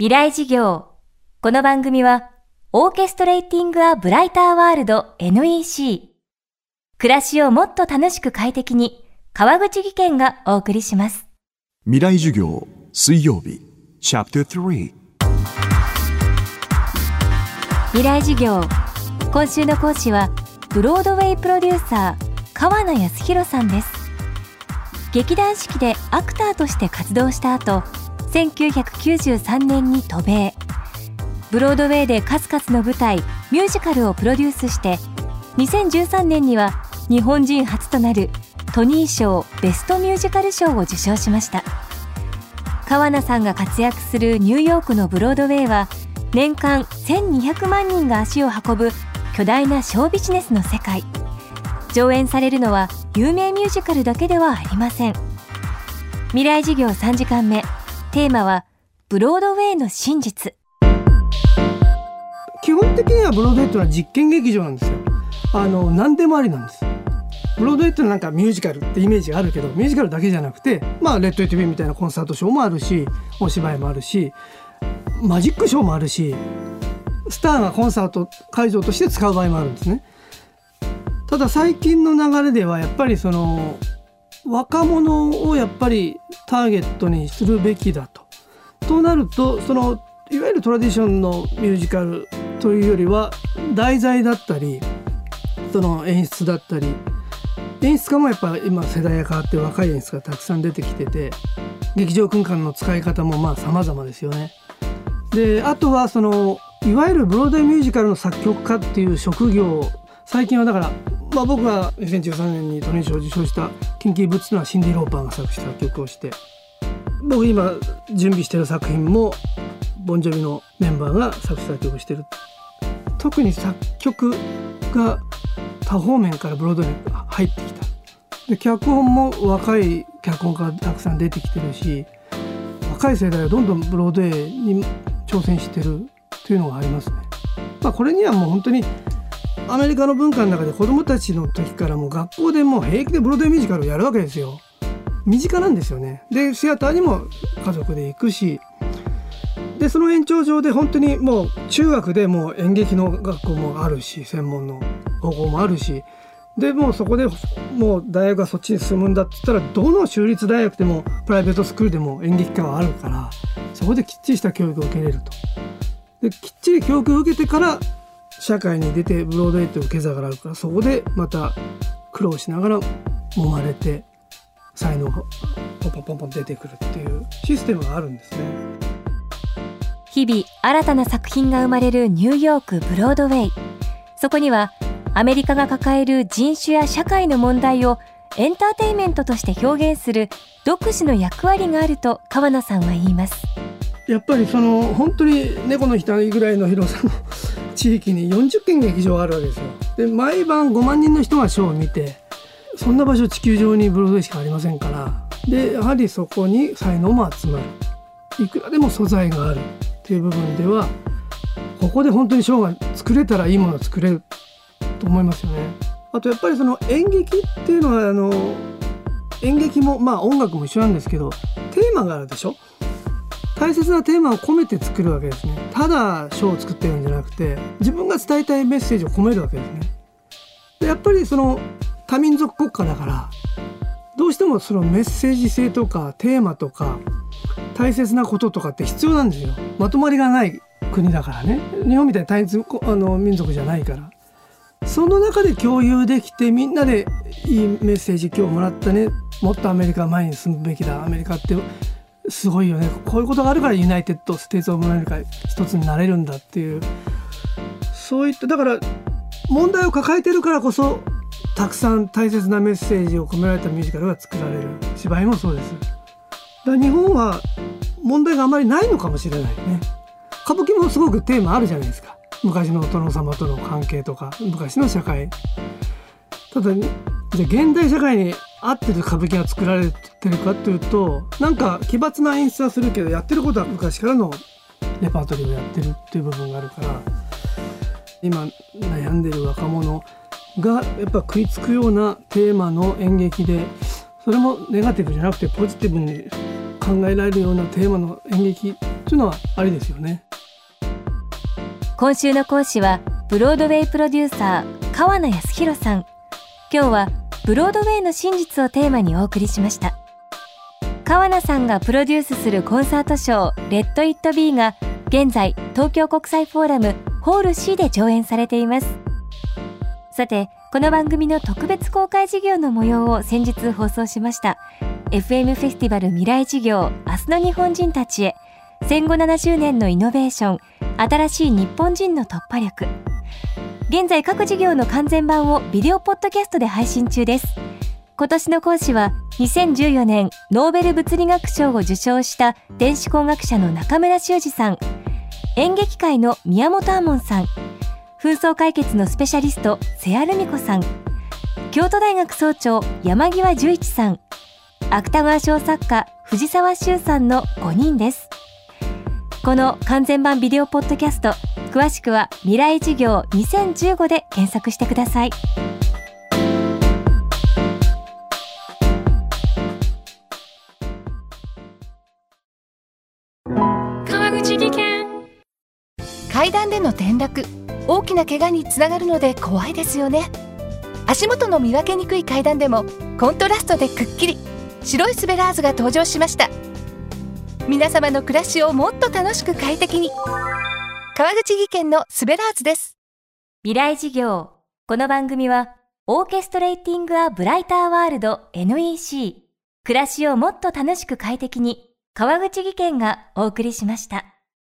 未来事業。この番組は、オーケストレーティング・ア・ブライター・ワールド NEC。暮らしをもっと楽しく快適に、川口義賢がお送りします。未来授業水曜日チャプター3未来事業。今週の講師は、ブロードウェイプロデューサー、川名康弘さんです。劇団四季でアクターとして活動した後、1993年に渡米。ブロードウェイで数々の舞台ミュージカルをプロデュースして2013年には日本人初となるトニー賞ベストミュージカル賞を受賞しました。川名さんが活躍するニューヨークのブロードウェイは年間1200万人が足を運ぶ巨大なショービジネスの世界。上演されるのは有名ミュージカルだけではありません。未来事業3時間目。テーマはブロードウェイの真実。基本的にはブロードウェイっていうのは実験劇場なんですよ。あの何でもありなんです。ブロードウェイってなんかミュージカルってイメージがあるけどミュージカルだけじゃなくてまあレッド・イット・ビーみたいなコンサートショーもあるしお芝居もあるしマジックショーもあるしスターがコンサート会場として使う場合もあるんですね。ただ最近の流れではやっぱりその若者をやっぱりターゲットにするべきだと。となるとそのいわゆるトラディションのミュージカルというよりは題材だったりその演出だったり演出家もやっぱ今世代が変わって若い演出がたくさん出てきてて劇場空間の使い方もまあ様々ですよね。であとはそのいわゆるブロードウェイミュージカルの作曲家っていう職業最近はだからまあ、僕が2013年にトニー賞を受賞した「キンキー・ブッツ」のはシンディ・ローパーが作した曲をして僕今準備してる作品もボンジョビのメンバーが作詞作曲してる特に作曲が多方面からブロードに入ってきたで脚本も若い脚本家がたくさん出てきてるし若い世代はどんどんブロードウェイに挑戦してるというのがありますね。まあ、これにはもう本当にアメリカの文化の中で子供たちの時からも学校でも平気でブロードウェイミュージカルをやるわけですよ。身近なんですよね。でシアターにも家族で行くしでその延長上で本当にもう中学でもう演劇の学校もあるし専門の高校もあるしでもうそこでもう大学がそっちに進むんだって言ったらどの州立大学でもプライベートスクールでも演劇科はあるからそこできっちりした教育を受けれると。できっちり教育を受けてから社会に出てブロードウェイという受け皿があるからそこでまた苦労しながら揉まれて才能がポンポンポンポン出てくるっていうシステムがあるんですね。日々新たな作品が生まれるニューヨークブロードウェイそこにはアメリカが抱える人種や社会の問題をエンターテインメントとして表現する独自の役割があると川名さんは言いますやっぱりその本当に猫の額ぐらいの広さの地域に40軒劇場があるわけですよ。で毎晩5万人の人がショーを見てそんな場所地球上にブロードウェイしかありませんから。でやはりそこに才能も集まる。いくらでも素材がある。っていう部分ではここで本当にショーが作れたらいいものを作れると思いますよね。あとやっぱりその演劇っていうのはあの演劇もまあ音楽も一緒なんですけどテーマがあるでしょ？大切なテーマを込めて作るわけですね。ただショーを作ってるんじゃなくて自分が伝えたいメッセージを込めるわけですね。でやっぱりその多民族国家だからどうしてもそのメッセージ性とかテーマとか大切なこととかって必要なんですよ。まとまりがない国だからね。日本みたいに単一あの民族じゃないから。その中で共有できてみんなでいいメッセージ今日もらったね。もっとアメリカ前に進むべきだ。アメリカってすごいよね。こういうことがあるから United States of America 一つになれるんだっていう。そういっただから問題を抱えてるからこそたくさん大切なメッセージを込められたミュージカルが作られる。芝居もそうです。だ日本は問題があまりないのかもしれないね。歌舞伎もすごくテーマあるじゃないですか。昔の殿様との関係とか昔の社会。ただじゃ現代社会に合ってる歌舞伎が作られてるかっていうとなんか奇抜な演出はするけどやってることは昔からのレパートリーをやってるっていう部分があるから今悩んでる若者がやっぱ食いつくようなテーマの演劇でそれもネガティブじゃなくてポジティブに考えられるようなテーマの演劇っていうのはありですよね。今週の講師はブロードウェイプロデューサー川名康弘さん。今日はブロードウェイの真実をテーマにお送りしました。川名さんがプロデュースするコンサートショーレッド・イット・ビーが現在東京国際フォーラムホール C で上演されています。さてこの番組の特別公開事業の模様を先日放送しました。FM フェスティバル未来事業明日の日本人たちへ。戦後70年のイノベーション新しい日本人の突破力。現在各事業の完全版をビデオポッドキャストで配信中です。今年の講師は2014年ノーベル物理学賞を受賞した電子工学者の中村修二さん。演劇界の宮本亞門さん。紛争解決のスペシャリスト瀬谷ルミ子さん。京都大学総長山際十一さん。芥川賞作家藤沢修さんの5人です。この完全版ビデオポッドキャスト詳しくは未来事業2015で検索してください。川口技研。階段での転落。大きな怪我につながるので怖いですよね。足元の見分けにくい階段でもコントラストでくっきり。白いスベラーズが登場しました。皆様の暮らしをもっと楽しく快適に川口技研のスベラーズです。未来事業。この番組はオーケストレーティング・ア・ブライター・ワールド NEC 暮らしをもっと楽しく快適に川口技研がお送りしました。